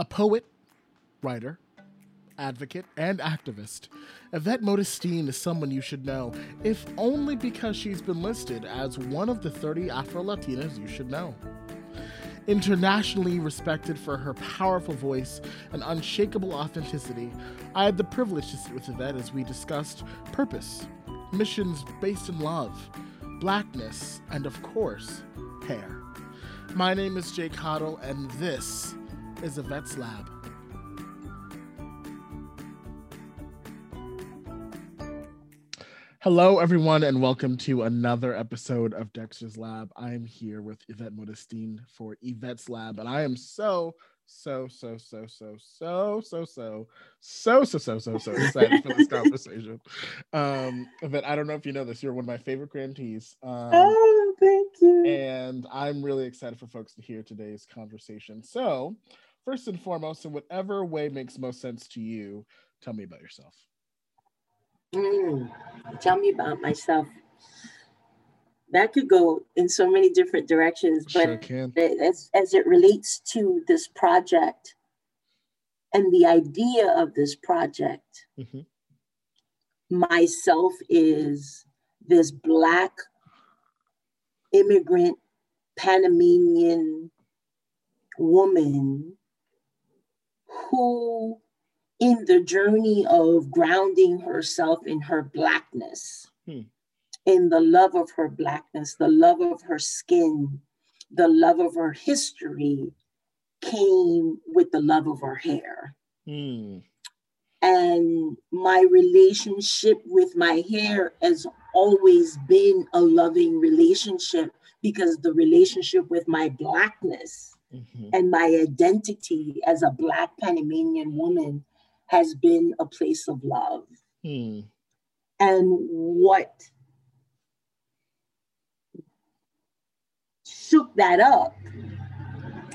A poet, writer, advocate, and activist, Yvette Modestin is someone you should know, if only because she's been listed as one of the 30 Afro Latinas you should know. Internationally respected for her powerful voice and unshakable authenticity, I had the privilege to sit with Yvette as we discussed purpose, missions based in love, blackness, and of course, hair. My name is Jake Cottle, and this is Yvette's Lab. Hello, everyone, and welcome to another episode of Dexter's Lab. I am here with Yvette Modestin for Yvette's Lab, and I am so, so, so, so, so, so, so, so, so, so, so, so, so excited for this conversation. Um, Yvette, I don't know if you know this, you're one of my favorite grantees. Um, oh, thank you. And I'm really excited for folks to hear today's conversation. So, first and foremost, in whatever way makes most sense to you, tell me about yourself. Mm, tell me about myself. That could go in so many different directions, but Sure as, as it relates to this project and the idea of this project, Mhm. myself is this Black immigrant Panamanian woman who in the journey of grounding herself in her blackness, Hmm. in the love of her blackness, the love of her skin, the love of her history, came with the love of her hair. Hmm. And my relationship with my hair has always been a loving relationship because the relationship with my blackness Mhm. and my identity as a Black Panamanian woman has been a place of love. Hmm. And what shook that up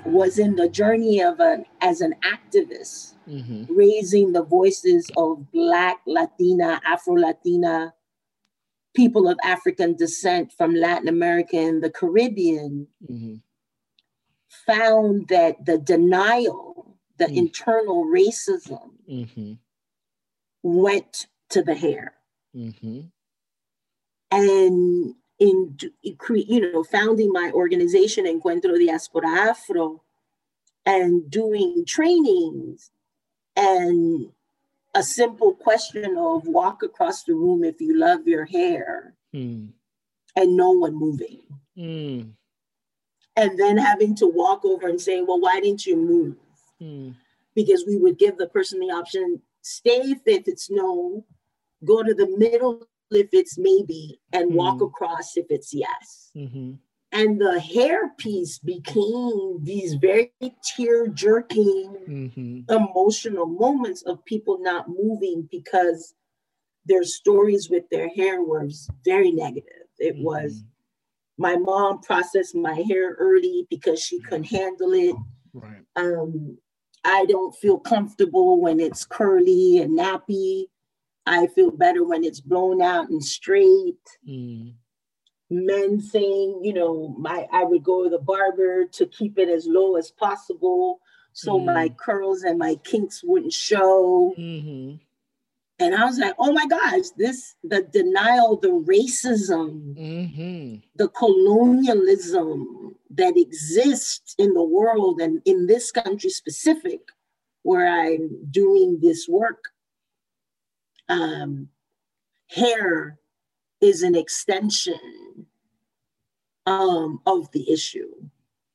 was in the journey of an as an activist, Mhm. raising the voices of Black, Latina, Afro Latina, people of African descent from Latin America and the Caribbean, Mhm. Found that the denial, the Mm. internal racism Mhm. went to the hair. Mhm. And in you know founding my organization Encuentro Diaspora Afro and doing trainings and a simple question of walk across the room if you love your hair Hmm. and no one moving Hmm. And then having to walk over and say well why didn't you move Hmm. because we would give the person the option stay if it's no, go to the middle if it's maybe, and walk Hmm. across if it's yes. Mhm. And the hair piece became these very tear jerking, Mhm. emotional moments of people not moving because their stories with their hair was very negative. It was Mhm. My mom processed my hair early because she couldn't handle it. Right. um, I don't feel comfortable when it's curly and nappy. I feel better when it's blown out and straight. Hmm. Men saying, you know, my I would go to the barber to keep it as low as possible so my curls and my kinks wouldn't show. Mhm. And I was like, oh my gosh, this the denial, the racism, Mhm. the colonialism that exists in the world and in this country specific where i'm doing this work um, hair is an extension um, of the issue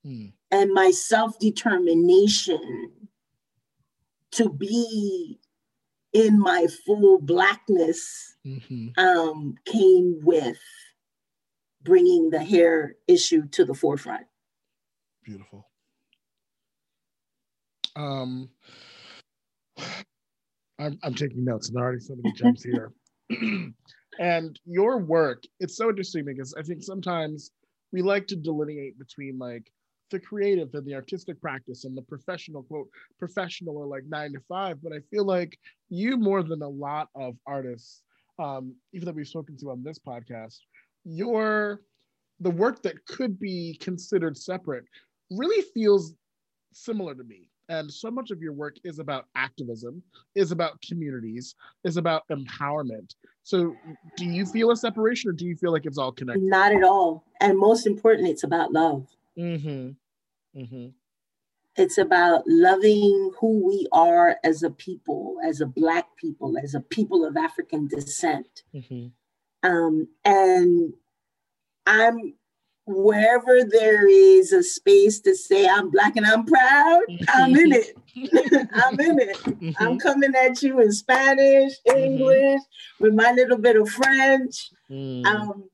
Hmm. and my self-determination to be in my full blackness Mhm. um, came with bringing the hair issue to the forefront. Beautiful. Um, I'm, I'm taking notes, and there are already so many gems here. and your work, it's so interesting because I think sometimes we like to delineate between like the creative and the artistic practice and the professional quote professional or like nine to five but i feel like you more than a lot of artists um, even that we've spoken to on this podcast your the work that could be considered separate really feels similar to me and so much of your work is about activism, is about communities, is about empowerment. So, do you feel a separation, or do you feel like it's all connected? Not at all. And most important, it's about love. Mm-hmm. Mm-hmm. It's about loving who we are as a people, as a Black people, as a people of African descent. Mm-hmm. Um, and I'm wherever there is a space to say I'm black and I'm proud, I'm in it. I'm in it. Mm-hmm. I'm coming at you in Spanish, mm-hmm. English, mm-hmm. with my little bit of French. Mm. Um,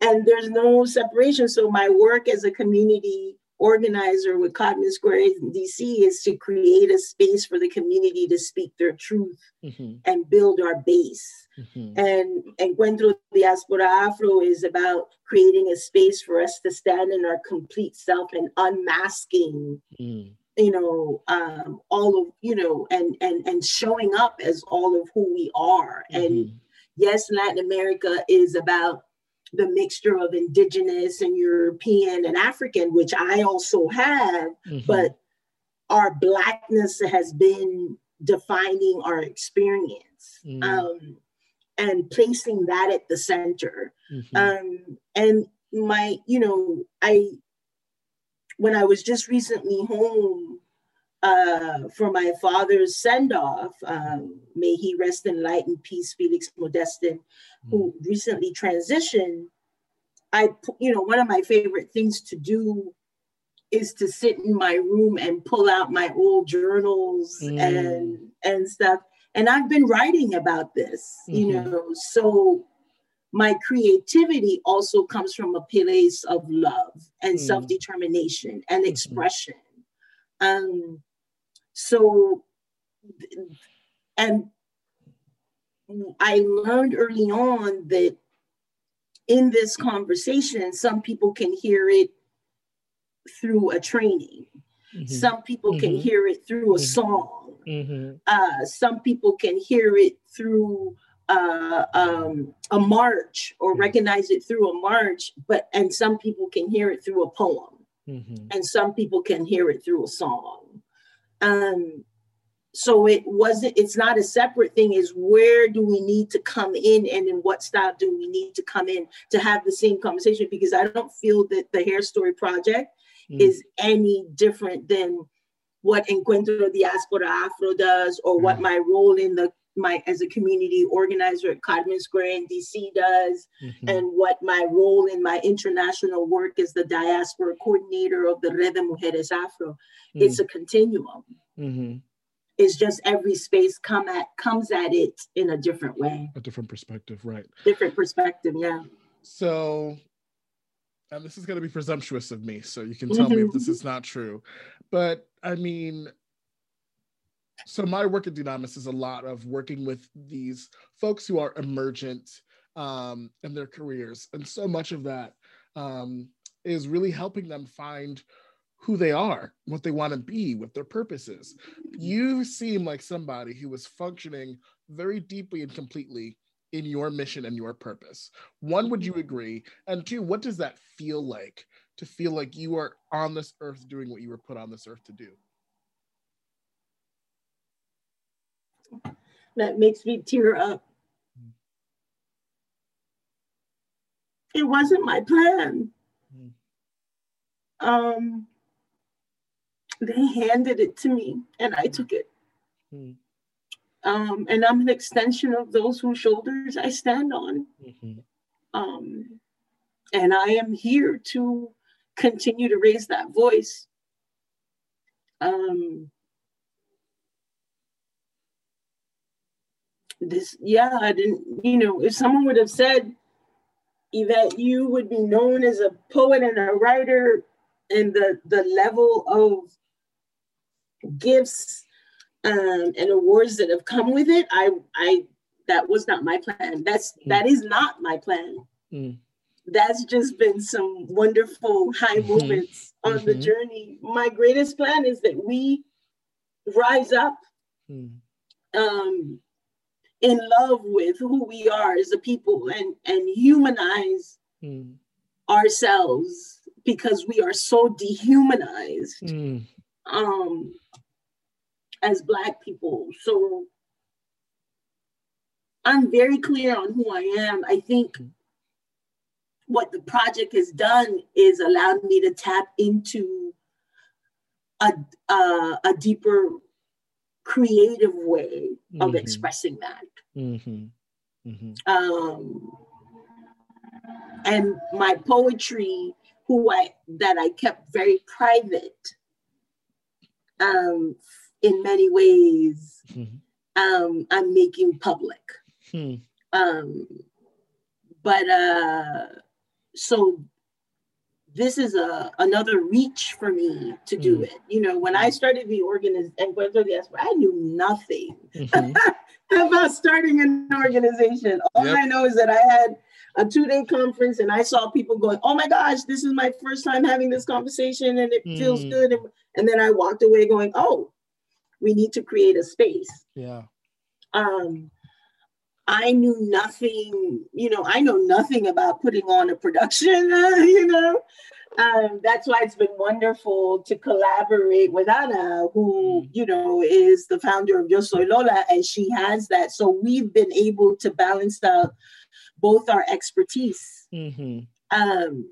and there's no separation. So my work as a community organizer with Codman Square in DC is to create a space for the community to speak their truth mm-hmm. and build our base. Mm-hmm. And Encuentro Diaspora Afro is about creating a space for us to stand in our complete self and unmasking. Mm. You know, um, all of you know, and and and showing up as all of who we are. Mm-hmm. And yes, Latin America is about the mixture of indigenous and European and African, which I also have, mm-hmm. but our blackness has been defining our experience mm. um, and placing that at the center. Mm-hmm. Um, and my, you know, I, when I was just recently home uh, for my father's send off, um, may he rest in light and peace, Felix Modestin, who recently transitioned. I, you know, one of my favorite things to do is to sit in my room and pull out my old journals Mm. and and stuff. And I've been writing about this, you Mhm. know, so my creativity also comes from a place of love and Mm. self-determination and Mhm. expression. Um, so, and I learned early on that in this conversation, some people can hear it through a training. Mhm. Some people can Mhm. hear it through a Mhm. song. Mhm. Uh, some people can hear it through uh, um, a march or Mhm. recognize it through a march. But and some people can hear it through a poem, Mhm. and some people can hear it through a song. Um, so it wasn't. It's not a separate thing. Is where do we need to come in, and in what style do we need to come in to have the same conversation? Because I don't feel that the Hair Story Project Mm. is any different than what Encuentro Diaspora Afro does or what Mm. my role in the my as a community organizer at Codman Square in DC does Mhm. and what my role in my international work as the diaspora coordinator of the Red de Mujeres Afro. It's a continuum. Mhm. It's just every space come at comes at it in a different way, a different perspective, right? different perspective. Yeah. So, and this is going to be presumptuous of me, so you can tell me if this is not true. But I mean, so my work at Dunamis is a lot of working with these folks who are emergent um, in their careers, and so much of that um, is really helping them find who they are, what they want to be, what their purpose is. You seem like somebody who is functioning very deeply and completely in your mission and your purpose. One, would you agree? And two, what does that feel like to feel like you are on this earth doing what you were put on this earth to do? That makes me tear up. It wasn't my plan. Mm. Um, they handed it to me and I took it. Mm. Um, and I'm an extension of those whose shoulders I stand on. Mhm. Um, and I am here to continue to raise that voice. Um, this, yeah, I didn't, you know, if someone would have said, that you would be known as a poet and a writer, and the, the level of gifts um, and awards that have come with it, I, I, that was not my plan. That's Mm. that is not my plan. Mm. That's just been some wonderful high Mhm. moments on the Mhm. journey. My greatest plan is that we rise up Mm. um, in love with who we are as a people and and humanize Mm. ourselves because we are so dehumanized. Mm. Um, as Black people. So I'm very clear on who I am. I think what the project has done is allowed me to tap into a, a, a deeper creative way mm-hmm. of expressing that. Mm-hmm. Mm-hmm. Um, and my poetry, who I that I kept very private, um, in many ways, mm-hmm. um, I'm making public. Hmm. Um, but uh, so this is a another reach for me to do mm. it. You know, when I started the organization Encuentro Diaspora, I knew nothing mm-hmm. about starting an organization. All yep. I know is that I had a two-day conference and I saw people going, "Oh my gosh, this is my first time having this conversation and it mm. feels good." And, and then I walked away going, "Oh, we need to create a space." Yeah. Um, I knew nothing, you know, I know nothing about putting on a production, uh, you know. Um, that's why it's been wonderful to collaborate with Ana, who, mm. you know, is the founder of Yo Soy Lola, and she has that. So we've been able to balance out both our expertise mm-hmm. um,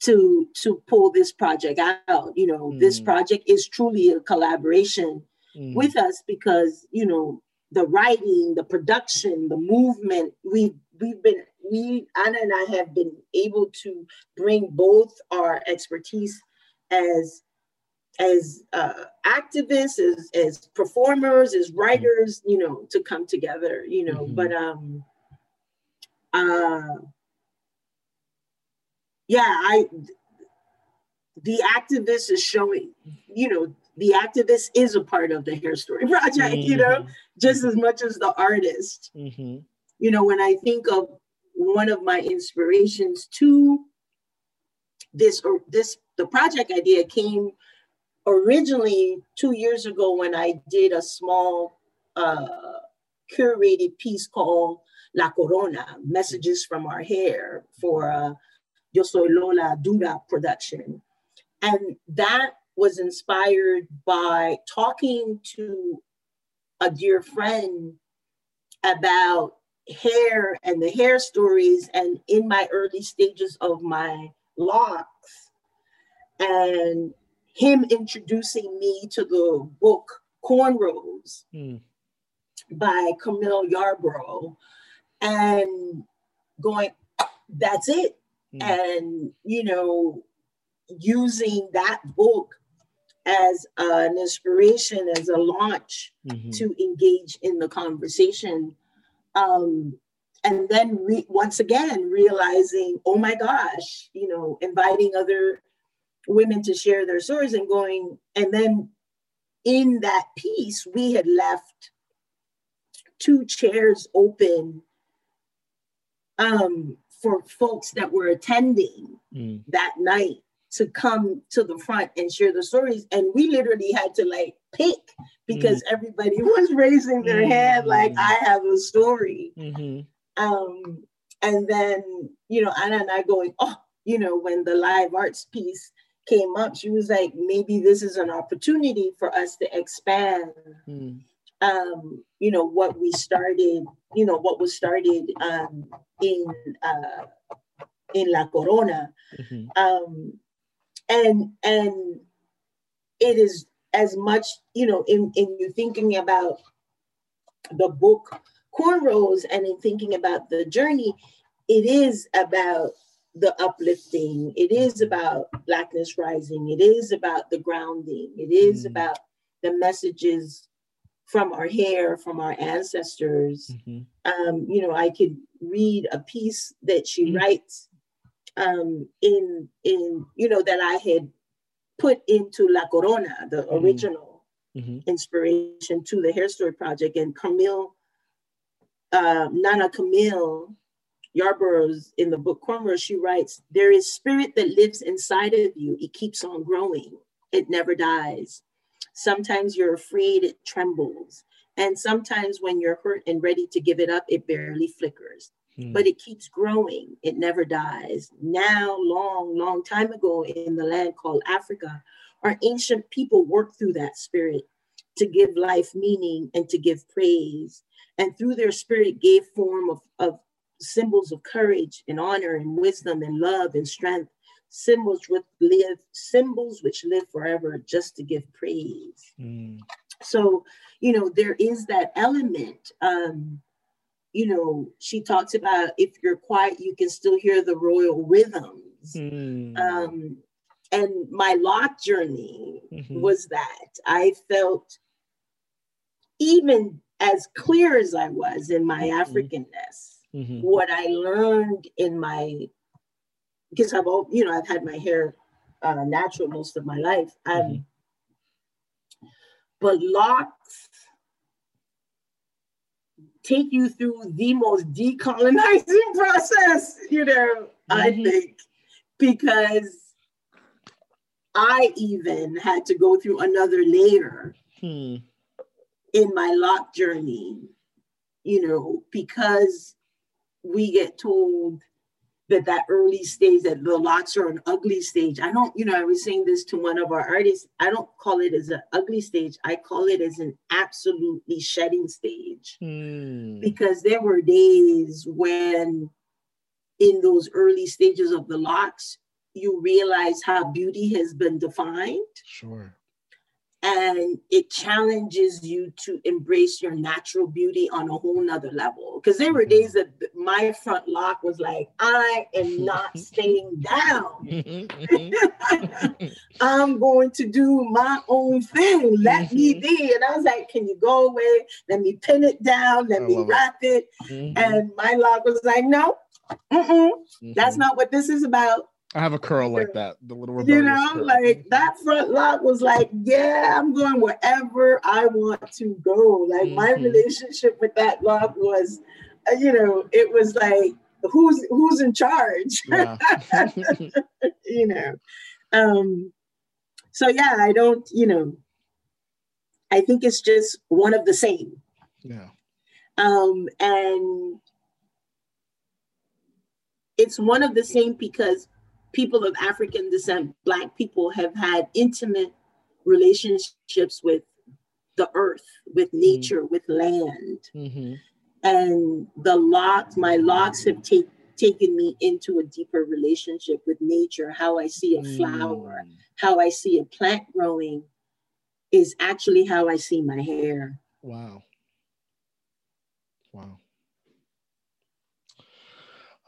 to to pull this project out. You know, mm. this project is truly a collaboration mm. with us because, you know, the writing, the production, the movement. We we've been we Ana and I have been able to bring both our expertise as as uh, activists, as as performers, as writers, you know, to come together, you know. Mm-hmm. But um, uh, yeah, I the activist is showing, you know, the activist is a part of the hair story project, mm-hmm. you know, mm-hmm. just as much as the artist. Mm-hmm. You know, when I think of one of my inspirations to this or this the project idea came originally two years ago when I did a small uh, curated piece called La Corona, Messages from Our Hair for uh, Yo Soy Lola Dura production. And that was inspired by talking to a dear friend about hair and the hair stories and in my early stages of my locks and him introducing me to the book cornrows mm. by camille yarbrough and going that's it mm. and you know using that book as an inspiration, as a launch mm-hmm. to engage in the conversation. Um, and then re- once again, realizing, oh my gosh, you know, inviting other women to share their stories and going, and then in that piece, we had left two chairs open um, for folks that were attending mm. that night to come to the front and share the stories. And we literally had to like pick because mm everybody was raising their mm hand like I have a story. Mm-hmm. Um, and then, you know, Ana and I going, oh, you know, when the live arts piece came up, she was like, maybe this is an opportunity for us to expand. Mm. Um, you know what we started, you know what was started um, in uh, in La Corona, mm-hmm. um, and and it is as much you know in in you thinking about the book cornrows and in thinking about the journey it is about the uplifting. It is about blackness rising. It is about the grounding. It is mm about the messages from our hair from our ancestors. Mm-hmm. um, you know i could read a piece that she mm writes um, in in you know that I had put into La Corona, the mm-hmm. original mm-hmm. inspiration to the Hair Story project, and Camille, uh, Nana Camille Yarbrough's in the book Cornrow, she writes, "There is spirit that lives inside of you. It keeps on growing. It never dies. Sometimes you're afraid, it trembles." And sometimes when you're hurt and ready to give it up, it barely flickers. But it keeps growing. It never dies. Now, long, long time ago in the land called Africa, our ancient people worked through that spirit, to give life meaning and to give praise. And through their spirit gave form of, of symbols of courage and honor and wisdom and love and strength, symbols which live, symbols which live forever just to give praise. Mm. So, you know, there is that element. Um, you know, she talks about if you're quiet, you can still hear the royal rhythms. Mm. Um, and my lock journey mm-hmm. was that I felt even as clear as I was in my mm-hmm. Africanness, mm-hmm. what I learned in my because I've you know I've had my hair uh, natural most of my life. Um, mm-hmm. But locks take you through the most decolonizing process, you know, I mm-hmm. think, because I even had to go through another layer hmm. in my lock journey, you know, because we get told that that early stage that the locks are an ugly stage i don't you know i was saying this to one of our artists i don't call it as an ugly stage i call it as an absolutely shedding stage hmm. because there were days when in those early stages of the locks you realize how beauty has been defined. Sure. And it challenges you to embrace your natural beauty on a whole nother level. Because there were mm-hmm. days that my front lock was like, I am not staying down. I'm going to do my own thing. Let me mm-hmm. be. And I was like, Can you go away? Let me pin it down. Let me wrap it. it. Mm-hmm. And my lock was like, No, mm-hmm. that's not what this is about. I have a curl like that. The little you know, curl. like that front lock was like, yeah, I'm going wherever I want to go. Like mm-hmm. my relationship with that lock was, uh, you know, it was like who's who's in charge. Yeah. you know, um, so yeah, I don't, you know, I think it's just one of the same. Yeah. Um, and it's one of the same because people of African descent, Black people, have had intimate relationships with the earth, with mm-hmm. nature, mm-hmm. with land. Mm-hmm. And the locks, my locks have take, taken me into a deeper relationship with nature. How I see a flower, mm. how I see a plant growing is actually how I see my hair. Wow. Wow.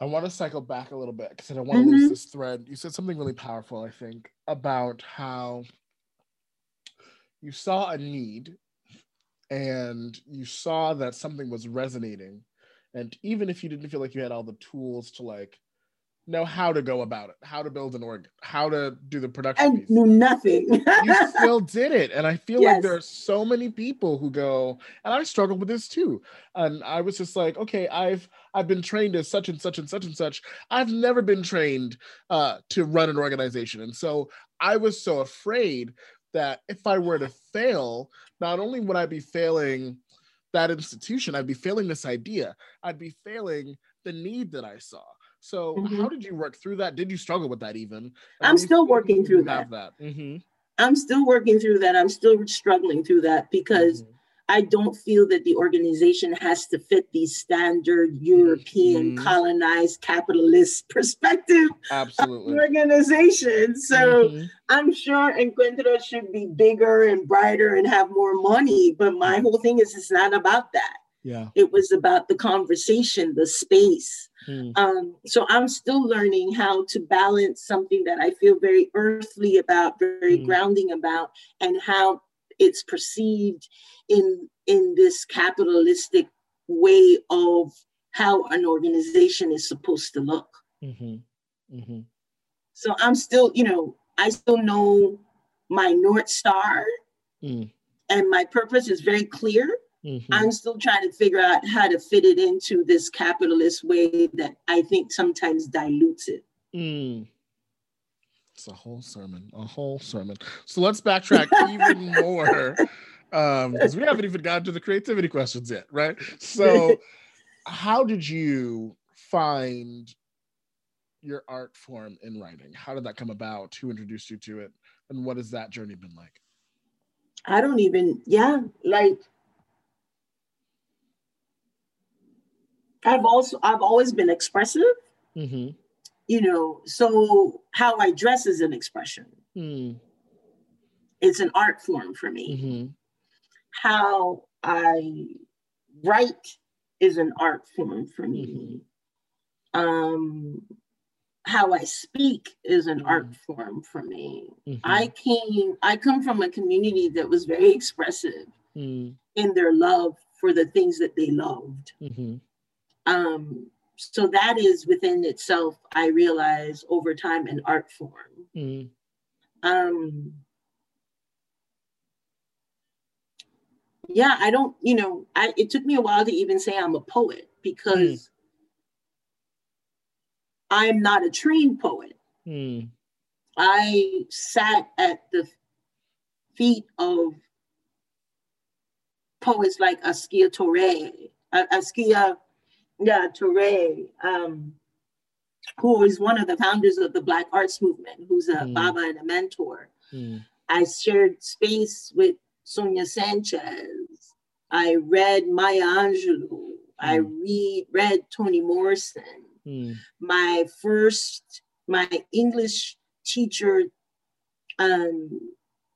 I want to cycle back a little bit because I don't want to mm-hmm. lose this thread. You said something really powerful, I think, about how you saw a need and you saw that something was resonating. And even if you didn't feel like you had all the tools to like know how to go about it, how to build an organ, how to do the production. I piece. knew nothing. you still did it. And I feel yes. like there are so many people who go, and I struggled with this too. And I was just like, okay, I've I've been trained as such and such and such and such. I've never been trained uh, to run an organization. And so I was so afraid that if I were to fail, not only would I be failing that institution, I'd be failing this idea. I'd be failing the need that I saw. So mm-hmm. how did you work through that? Did you struggle with that even? I'm still working through that. that. Mm-hmm. I'm still working through that. I'm still struggling through that because mm-hmm. I don't feel that the organization has to fit the standard European mm-hmm. colonized capitalist perspective Absolutely. organization. So mm-hmm. I'm sure Encuentro should be bigger and brighter and have more money. But my whole thing is it's not about that. Yeah. It was about the conversation, the space. Mm. Um, so I'm still learning how to balance something that I feel very earthly about, very mm. grounding about, and how it's perceived in in this capitalistic way of how an organization is supposed to look. Mm-hmm. Mm-hmm. So I'm still, you know, I still know my North Star mm. and my purpose is very clear. Mm-hmm. I'm still trying to figure out how to fit it into this capitalist way that I think sometimes dilutes it. Mm. It's a whole sermon, a whole sermon. So let's backtrack even more because um, we haven't even gotten to the creativity questions yet, right? So, how did you find your art form in writing? How did that come about? Who introduced you to it? And what has that journey been like? I don't even, yeah, like I've also I've always been expressive. Mm-hmm. You know, so how I dress is an expression. Mm. It's an art form for me. Mm-hmm. How I write is an art form for me. Mm-hmm. Um, how I speak is an art mm-hmm. form for me. Mm-hmm. I came, I come from a community that was very expressive mm. in their love for the things that they loved. Um, so that is within itself, I realize over time, an art form. Mm. Um, yeah, I don't, you know, I, it took me a while to even say I'm a poet because mm. I'm not a trained poet. Mm. I sat at the feet of poets like Askia Touré, Askia yeah, Touré, um, who is one of the founders of the Black Arts Movement, who's a mm. Baba and a mentor. Mm. I shared space with Sonia Sanchez. I read Maya Angelou. Mm. I read read Toni Morrison. Mm. My first, my English teacher um,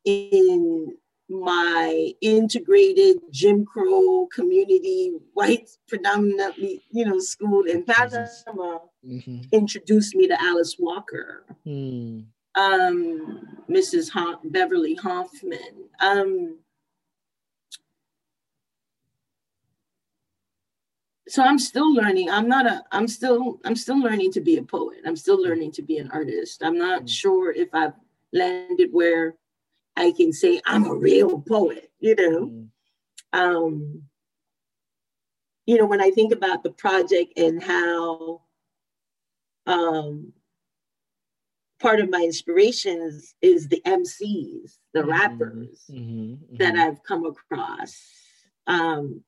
in my integrated Jim Crow community, white predominantly, you know, school in Panama mm-hmm. introduced me to Alice Walker, mm. um, Mrs. Beverly Hoffman. Um, so I'm still learning. I'm not a. I'm still. I'm still learning to be a poet. I'm still learning to be an artist. I'm not mm. sure if I've landed where I can say I'm a real poet, you know. Mm. Um, you know, when I think about the project and how um, part of my inspirations is the MCs, the mm-hmm. rappers mm-hmm. Mm-hmm. that I've come across, um,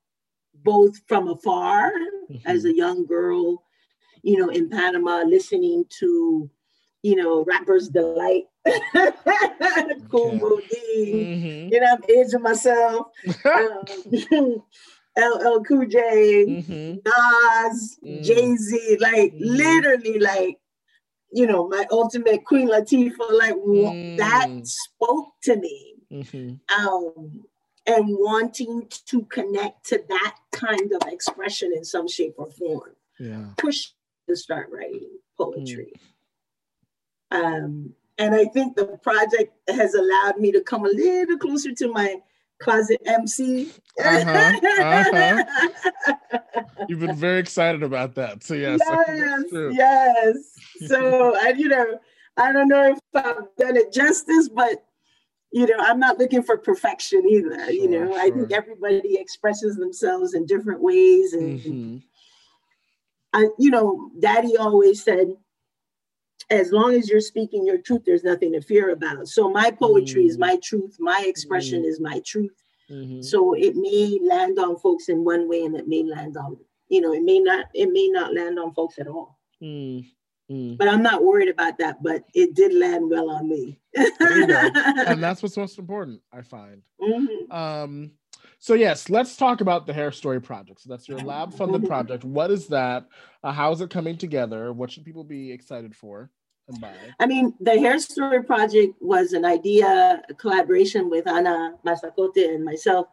both from afar mm-hmm. as a young girl, you know, in Panama, listening to, you know, Rappers Delight cool okay. mm-hmm. You know, I'm aging myself. um, LL Cool J, mm-hmm. Nas, mm-hmm. Jay Z, like mm-hmm. literally, like you know, my ultimate Queen Latifah, like mm. that spoke to me. Mm-hmm. Um, and wanting to connect to that kind of expression in some shape or form. Yeah. Push to start writing poetry. Um, and I think the project has allowed me to come a little closer to my closet MC. Uh-huh, uh-huh. You've been very excited about that. So yes, yes, yes. So I, you know, I don't know if I've done it justice, but you know, I'm not looking for perfection either. Sure, you know, sure. I think everybody expresses themselves in different ways, and mm-hmm. I, you know, Daddy always said, as long as you're speaking your truth, there's nothing to fear about. So my poetry mm. is my truth, my expression mm. is my truth. Mm-hmm. So it may land on folks in one way and it may land on, you know, it may not, it may not land on folks at all. Mm. Mm. But I'm not worried about that, but it did land well on me. and that's what's most important, I find. Mm-hmm. Um, so yes, let's talk about the Hair Story project. So that's your lab funded project. What is that? Uh, how is it coming together? What should people be excited for? I mean, the Hair Story project was an idea, a collaboration with Ana Masacote and myself.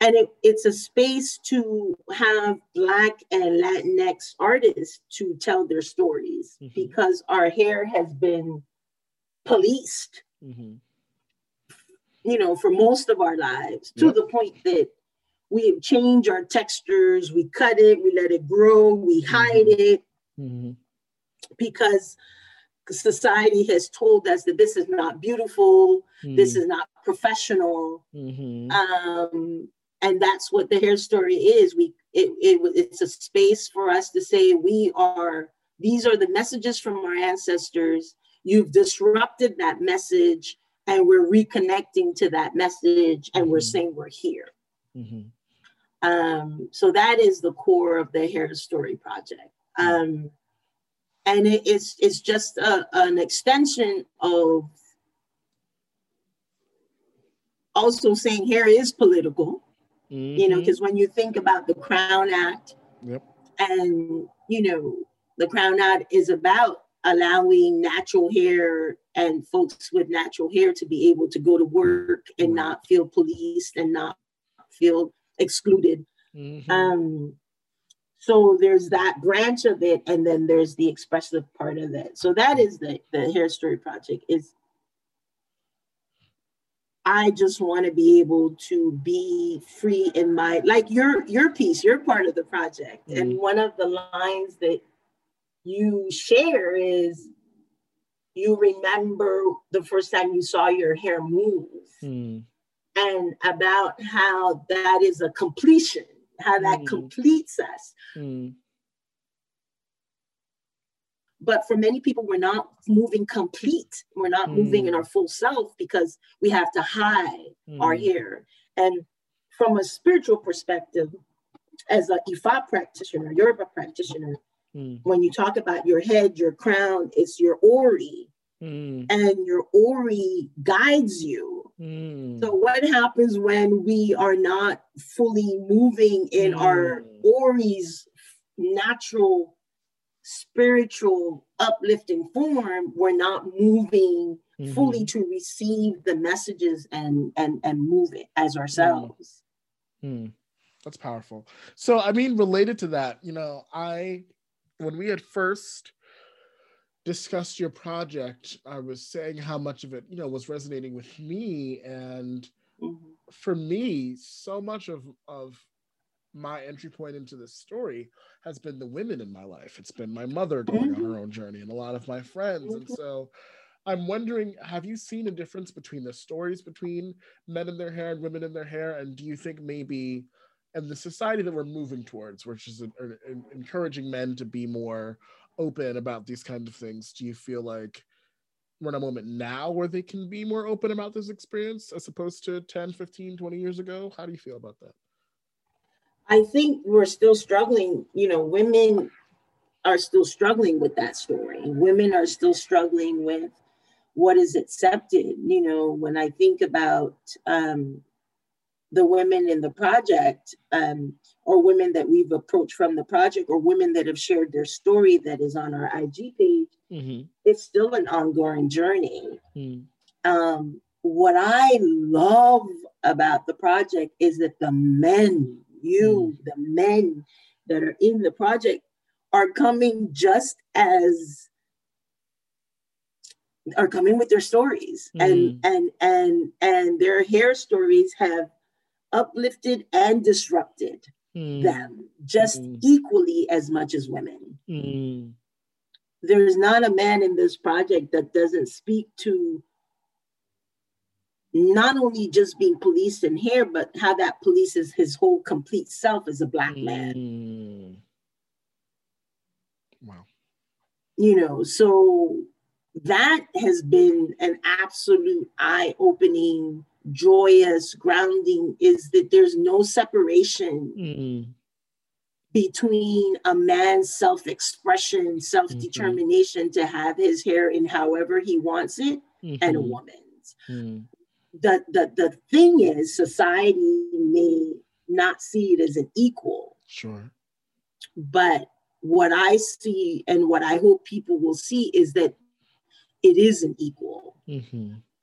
And it, it's a space to have Black and Latinx artists to tell their stories mm-hmm. because our hair has been policed, mm-hmm. You know, for most of our lives to yep. the point that we change our textures, we cut it, we let it grow, we mm-hmm. hide it mm-hmm. because society has told us that this is not beautiful, mm. this is not professional. Mm-hmm. Um, and that's what the hair story is. We it, it it's a space for us to say we are these are the messages from our ancestors. You've disrupted that message, and we're reconnecting to that message, and mm-hmm. we're saying we're here. Mm-hmm. Um, so that is the core of the hair story project. Hmm. Um, and it, it's it's just a, an extension of also saying hair is political. Mm-hmm. You know, because mm-hmm. when you think about the Crown Act, yep. and you know, the Crown Act is about allowing natural hair and folks with natural hair to be able to go to work and not feel policed and not feel excluded. Mm-hmm. Um, so there's that branch of it, and then there's the expressive part of it. So that is the the hair story project. Is I just want to be able to be free in my like your your piece, you're part of the project. Mm-hmm. And one of the lines that you share is you remember the first time you saw your hair move. Mm. And about how that is a completion, how that mm. completes us. Mm. But for many people, we're not moving complete. We're not moving in our full self because we have to hide our hair. And from a spiritual perspective, as a Ifa practitioner, Yoruba practitioner, mm. when you talk about your head, your crown, it's your ori. Mm. And your ori guides you. Mm. So, what happens when we are not fully moving in our mm. ori's natural spiritual uplifting form we're not moving mm-hmm. fully to receive the messages and and and move it as ourselves mm. that's powerful so i mean related to that you know i when we had first discussed your project i was saying how much of it you know was resonating with me and mm-hmm. for me so much of of my entry point into this story has been the women in my life. It's been my mother going mm-hmm. on her own journey and a lot of my friends. Mm-hmm. And so I'm wondering, have you seen a difference between the stories between men in their hair and women in their hair? And do you think maybe in the society that we're moving towards, which is a, a, a, encouraging men to be more open about these kind of things, do you feel like we're in a moment now where they can be more open about this experience as opposed to 10, 15, 20 years ago? How do you feel about that? I think we're still struggling. You know, women are still struggling with that story. Women are still struggling with what is accepted. You know, when I think about um, the women in the project, um, or women that we've approached from the project, or women that have shared their story that is on our IG page, mm-hmm. it's still an ongoing journey. Mm. Um, what I love about the project is that the men you, mm. the men that are in the project, are coming just as are coming with their stories and and and and their hair stories have uplifted and disrupted mm. them just mm. equally as much as women mm. there's not a man in this project that doesn't speak to not only just being policed in hair, but how that polices his whole complete self as a black man. Mm. Wow. You know, so that has been an absolute eye opening, joyous, grounding is that there's no separation. Mm. Between a man's self expression, self determination mm-hmm. to have his hair in however he wants it, mm-hmm. and a mm-hmm. woman's. Mm the, the, the thing is, society may not see it as an equal. Sure. But what I see and what I hope people will see is that it is an equal.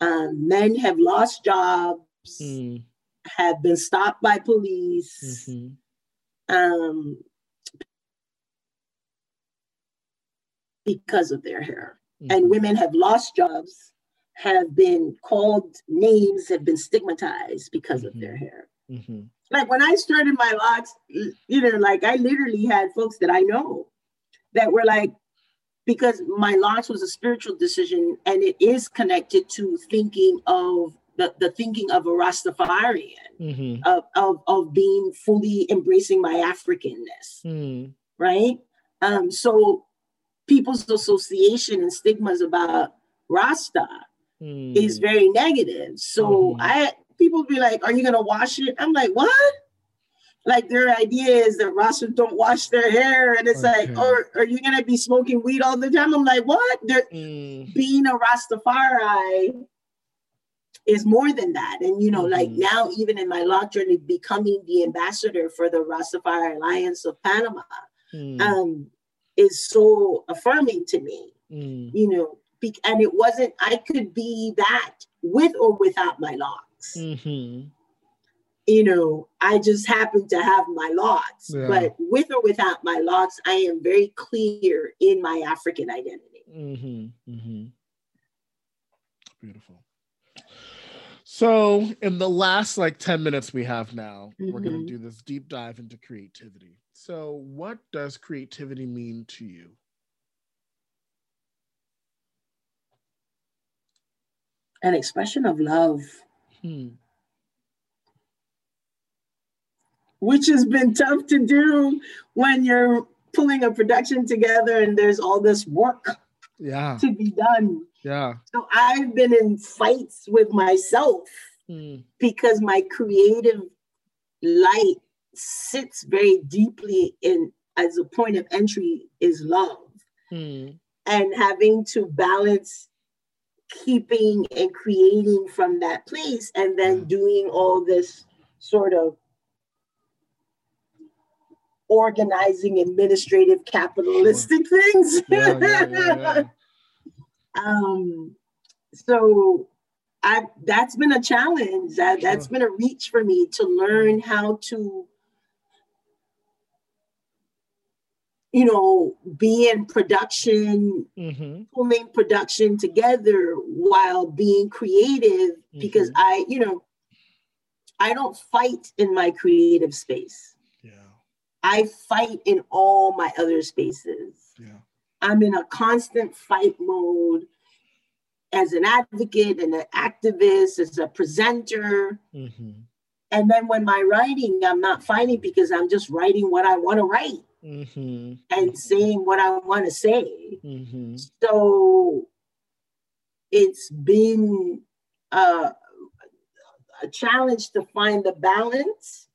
Um, men have lost jobs, mm. have been stopped by police. Mm-hmm. Um, because of their hair. Mm-hmm. And women have lost jobs have been called names, have been stigmatized because mm-hmm. of their mm-hmm. hair. Mm-hmm. Like when I started my locks, you know, like I literally had folks that I know that were like, because my locks was a spiritual decision and it is connected to thinking of the, the thinking of a Rastafarian, mm-hmm. of, of, of being fully embracing my Africanness, mm. right? Um, so people's association and stigmas about Rasta mm. is very negative. So mm. I people be like, "Are you gonna wash it?" I'm like, "What?" Like their idea is that Rastas don't wash their hair, and it's okay. like, "Or are you gonna be smoking weed all the time?" I'm like, "What?" They're mm. being a Rastafari is more than that. And you know, mm-hmm. like now, even in my law journey, becoming the ambassador for the Rastafari Alliance of Panama mm. um, is so affirming to me. Mm. You know, be- and it wasn't. I could be that with or without my locks. Mm-hmm. You know, I just happen to have my locks, yeah. but with or without my locks, I am very clear in my African identity. Mm-hmm. mm-hmm. Beautiful. So, in the last like 10 minutes we have now, mm-hmm. we're going to do this deep dive into creativity. So, what does creativity mean to you? An expression of love. Hmm. Which has been tough to do when you're pulling a production together and there's all this work yeah. to be done. Yeah. So I've been in fights with myself mm. because my creative light sits very deeply in as a point of entry is love. Mm. And having to balance keeping and creating from that place and then yeah. doing all this sort of organizing administrative capitalistic sure. things. Yeah, yeah, um, so I that's been a challenge. That that's been a reach for me to learn how to you know, be in production, mm-hmm. pulling production together while being creative mm-hmm. because I, you know, I don't fight in my creative space. Yeah. I fight in all my other spaces. Yeah. I'm in a constant fight mode as an advocate and an activist, as a presenter. Mm-hmm. And then when my writing, I'm not fighting because I'm just writing what I want to write mm-hmm. and saying what I want to say. Mm-hmm. So it's been a challenge to find the balance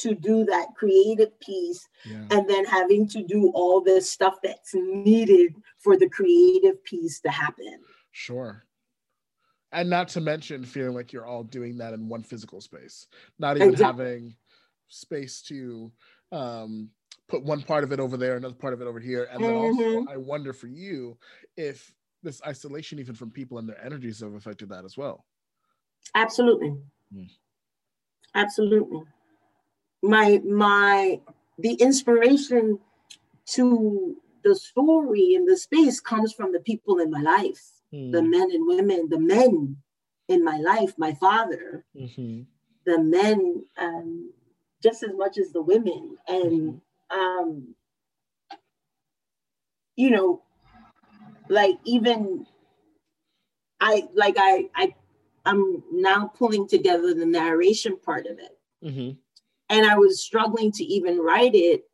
to do that creative piece yeah. and then having to do all the stuff that's needed for the creative piece to happen. Sure. And not to mention feeling like you're all doing that in one physical space, not even exactly. having space to um, put one part of it over there, another part of it over here. And then mm-hmm. also, I wonder for you if this isolation, even from people and their energies, have affected that as well. Absolutely. Mm. Absolutely my my the inspiration to the story and the space comes from the people in my life mm. the men and women the men in my life my father mm-hmm. the men um, just as much as the women and mm-hmm. um, you know like even i like i i i'm now pulling together the narration part of it mm-hmm and I was struggling to even write it.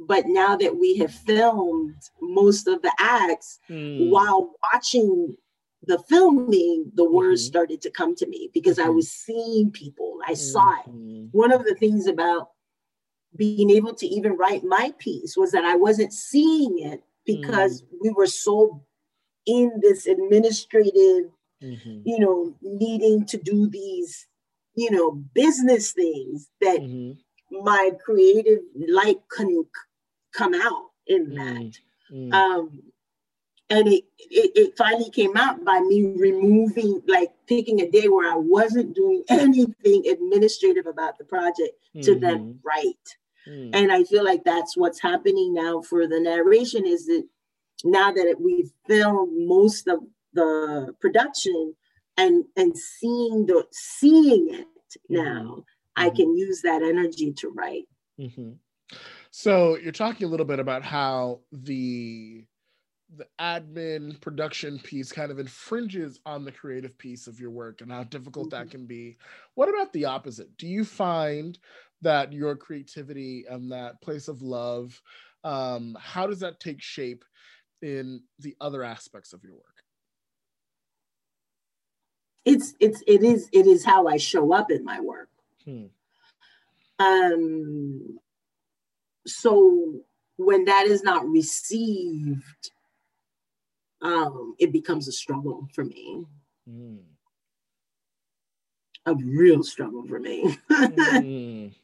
But now that we have filmed most of the acts, mm. while watching the filming, the mm-hmm. words started to come to me because mm-hmm. I was seeing people. I saw it. Mm-hmm. One of the things about being able to even write my piece was that I wasn't seeing it because mm. we were so in this administrative, mm-hmm. you know, needing to do these, you know, business things that mm-hmm my creative light can come out in mm, that. Mm, mm. Um, and it, it, it finally came out by me removing, like picking a day where I wasn't doing anything administrative about the project mm-hmm. to then write. Mm. And I feel like that's what's happening now for the narration is that now that we've filmed most of the production and and seeing the seeing it mm-hmm. now I mm-hmm. can use that energy to write. Mm-hmm. So you're talking a little bit about how the the admin production piece kind of infringes on the creative piece of your work and how difficult mm-hmm. that can be. What about the opposite? Do you find that your creativity and that place of love, um, how does that take shape in the other aspects of your work? It's it's it is it is how I show up in my work. Hmm. Um, so when that is not received, um, it becomes a struggle for me. Hmm. a real struggle for me. mm.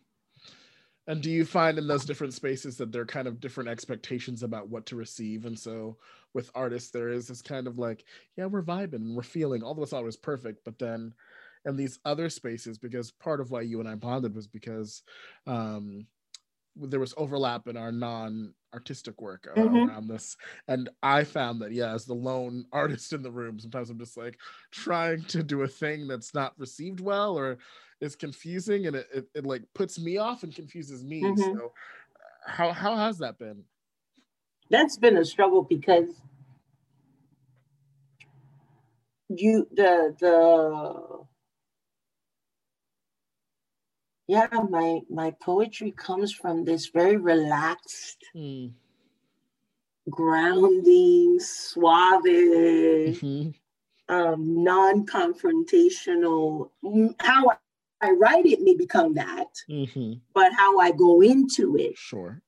And do you find in those different spaces that there are kind of different expectations about what to receive? And so with artists, there is this kind of like, yeah, we're vibing and we're feeling, although it's always perfect, but then in these other spaces, because part of why you and I bonded was because um, there was overlap in our non artistic work mm-hmm. around this and i found that yeah as the lone artist in the room sometimes i'm just like trying to do a thing that's not received well or is confusing and it, it, it like puts me off and confuses me mm-hmm. so how how has that been that's been a struggle because you the the yeah my my poetry comes from this very relaxed mm. grounding suave mm-hmm. um, non-confrontational how I write it may become that mm-hmm. but how i go into it sure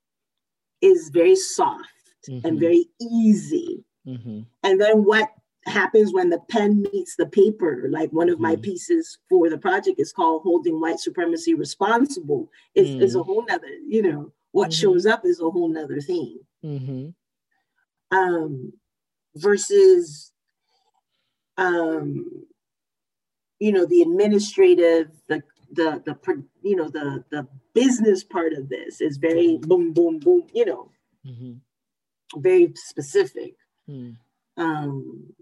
is very soft mm-hmm. and very easy mm-hmm. and then what happens when the pen meets the paper. Like one of my mm. pieces for the project is called Holding White Supremacy Responsible. Is mm. is a whole nother, you know, what mm-hmm. shows up is a whole nother thing. Mm-hmm. Um, versus um, you know, the administrative, the the the you know the the business part of this is very boom boom boom you know mm-hmm. very specific mm. um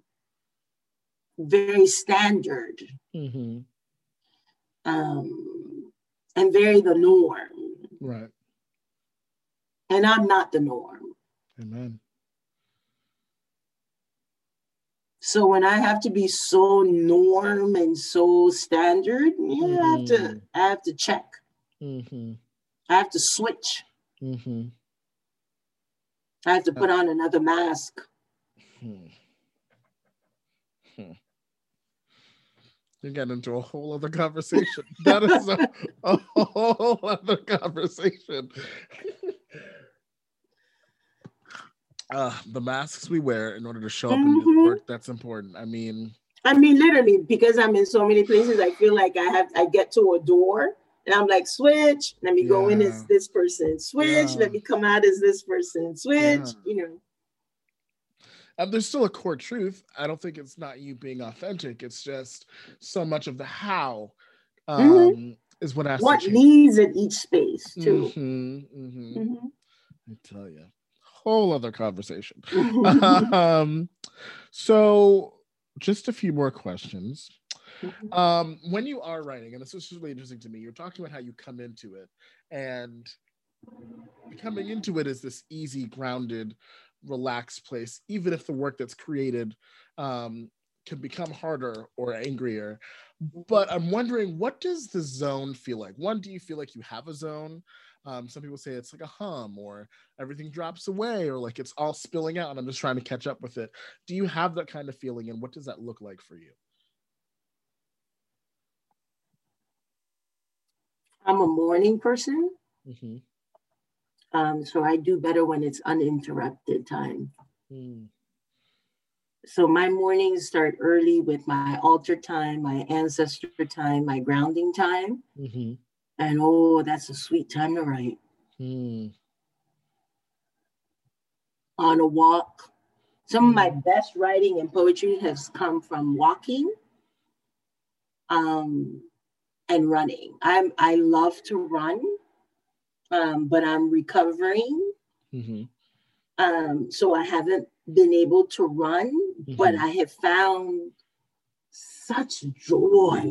very standard mm-hmm. um, and very the norm. Right. And I'm not the norm. Amen. So when I have to be so norm and so standard, yeah, mm-hmm. I have to mm-hmm. I have to check. Mm-hmm. I have to switch. Mm-hmm. I have to put on another mask. Hmm. Hmm you get into a whole other conversation. that is a, a whole other conversation. uh, the masks we wear in order to show up mm-hmm. and do the work, that's important. I mean, I mean, literally, because I'm in so many places, I feel like I have, I get to a door and I'm like, switch, let me yeah. go in as this person, switch, yeah. let me come out as this person, switch, yeah. you know. And there's still a core truth. I don't think it's not you being authentic. It's just so much of the how mm-hmm. um, mm-hmm. is what has what needs in each space too. Mm-hmm, mm-hmm. mm-hmm. I tell you, whole other conversation. um, so, just a few more questions. Mm-hmm. Um, when you are writing, and this is really interesting to me, you're talking about how you come into it, and coming into it is this easy, grounded relaxed place, even if the work that's created um, can become harder or angrier. But I'm wondering, what does the zone feel like? One, do you feel like you have a zone? Um, some people say it's like a hum or everything drops away or like it's all spilling out and I'm just trying to catch up with it. Do you have that kind of feeling and what does that look like for you? I'm a morning person. Mm-hmm. Um, so I do better when it's uninterrupted time. Mm. So my mornings start early with my altar time, my ancestor time, my grounding time. Mm-hmm. And oh, that's a sweet time to write. Mm. On a walk. Some mm. of my hmm. best writing and poetry has come from walking um, and running. I'm I love to run um, but I'm recovering. Mm-hmm. Um, so I haven't been able to run, mm-hmm. but I have found such joy,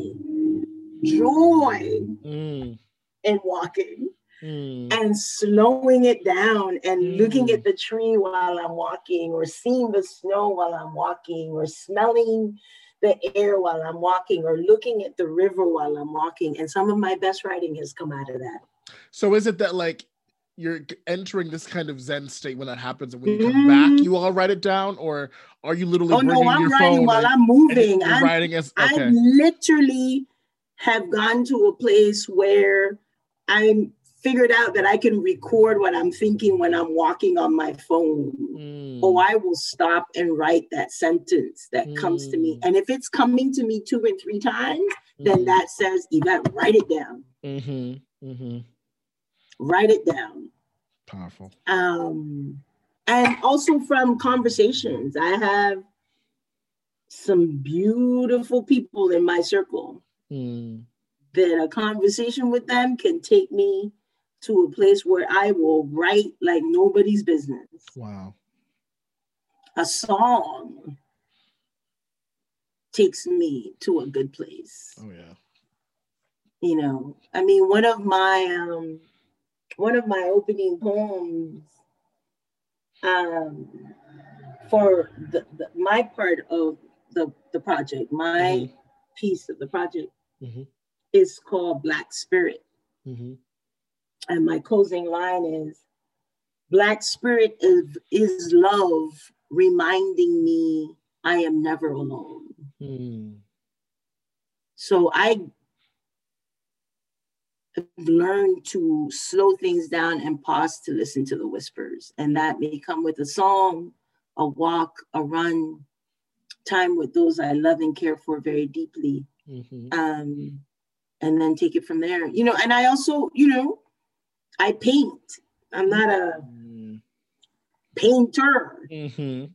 joy mm. in walking. Mm. And slowing it down and mm. looking at the tree while I'm walking, or seeing the snow while I'm walking, or smelling the air while I'm walking, or looking at the river while I'm walking. And some of my best writing has come out of that. So is it that like you're entering this kind of zen state when that happens, and when you come mm-hmm. back, you all write it down, or are you literally? Oh no, I'm writing while and, I'm moving. I'm writing as okay. I literally have gone to a place where I'm figured out that I can record what I'm thinking when I'm walking on my phone. Mm. Or I will stop and write that sentence that mm. comes to me. Mm. And if it's coming to me two and three times, then Mhm. that says Yvette, write it down. Mm-hmm. Mm-hmm. Write it down. Powerful. Um, and also from conversations, I have some beautiful people in my circle Mm. that a conversation with them can take me to a place where I will write like nobody's business. Wow. A song takes me to a good place. Oh yeah. You know, I mean, one of my um, one of my opening poems um, for the, the my part of the the project, my Mhm. piece of the project Mhm. is called Black Spirit. Mm-hmm. and my closing line is black spirit is, is love reminding me i am never alone Mm. so i learned to slow things down and pause to listen to the whispers and that may come with a song a walk a run time with those i love and care for very deeply Mm-hmm. um, and then take it from there. You know, and I also, you know, I paint. I'm not a Mm. painter, Mm-hmm.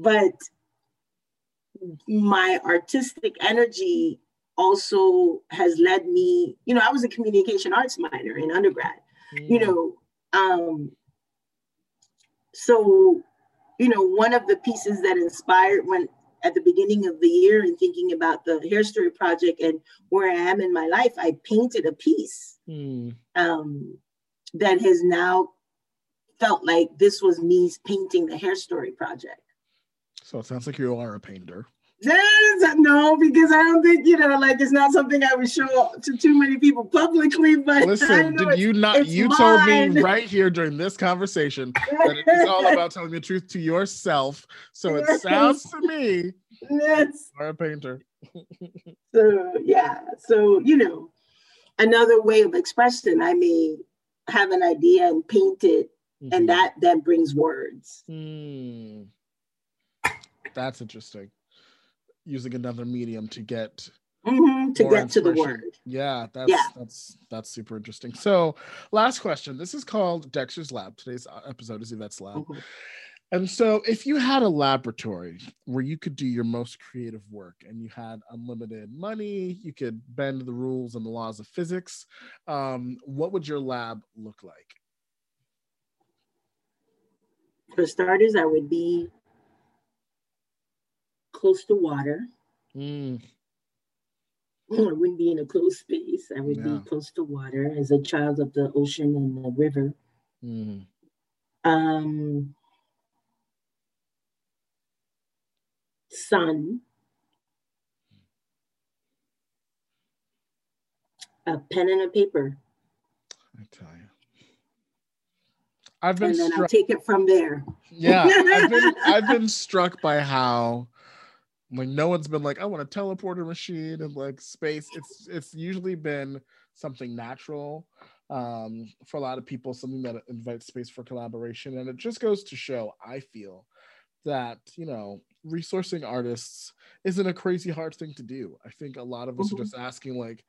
but my artistic energy also has led me. You know, I was a communication arts minor in undergrad. You Mm. know, um, so you know, one of the pieces that inspired when at the beginning of the year and thinking about the hair story project and where I am in my life, I painted a piece Mm. um, that has now felt like this was me painting the hair story project. So it sounds like you are a painter. No, because I don't think you know, like it's not something I would show to too many people publicly. But Listen, did you not? it's You told me right here during this conversation that it is all about telling the truth to yourself. So it sounds to me yes. you're a painter. So yeah, so you know, another way of expressing. I may have an idea and paint it, Mhm. and that that brings words. Hmm. That's interesting. Using another medium to get Mhm, to get to the word. Yeah, that's Yeah. that's that's super interesting. So, last question. This is called Dexter's Lab. Today's uh, episode is Yvette's Lab. Mhm. And so, if you had a laboratory where you could do your most creative work and you had unlimited money, you could bend the rules and the laws of physics, um, what would your lab look like? For starters, I would be close to water. Mm, I wouldn't be in a closed space. I would Yeah. be close to water as a child of the ocean and the river. mm, Um, sun, a pen and a paper, I tell you. I've been and then I'll take it from there. yeah, I've been I've been struck by how like no one's been like, I want a teleporter machine and like space. It's it's usually been something natural um, for a lot of people, something that invites space for collaboration. And it just goes to show, I feel, that you know, resourcing artists isn't a crazy hard thing to do. I think a lot of us Mhm. are just asking like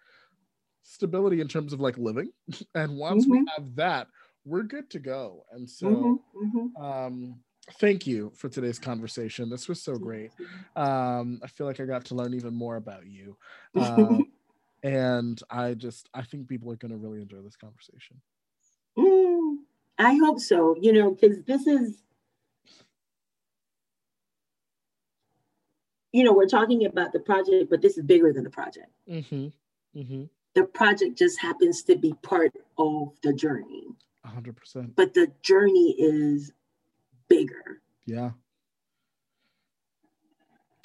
stability in terms of like living. And once we have that, we're good to go. And so Mhm, mhm. um thank you for today's conversation. This was so great. Um i feel like i got to learn even more about you. Um, and i just i think people are going to really enjoy this conversation. Mm, I hope so, you know, because this is, you know, we're talking about the project, but this is bigger than the project. mm-hmm mm-hmm. The project just happens to be part of the journey, 100% but the journey is bigger. yeah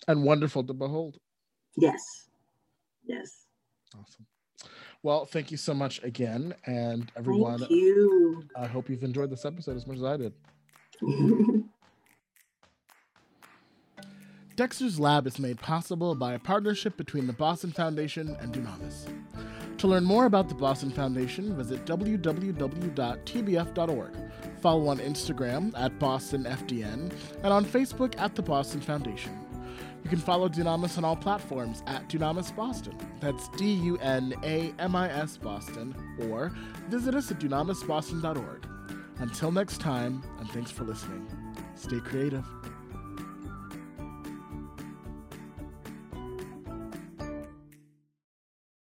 and wonderful to behold Yes. Yes. awesome well thank you so much again and everyone Thank you. i hope you've enjoyed this episode as much as i did Dexter's Lab is made possible by a partnership between the Boston Foundation and Dunamis. To learn more about the Boston Foundation, visit www.tbf.org. Follow on Instagram at BostonFDN and on Facebook at the Boston Foundation. You can follow Dunamis on all platforms at Dunamis Boston. That's D U N A M I S Boston, or visit us at dunamisboston.org. Until next time, and thanks for listening. Stay creative.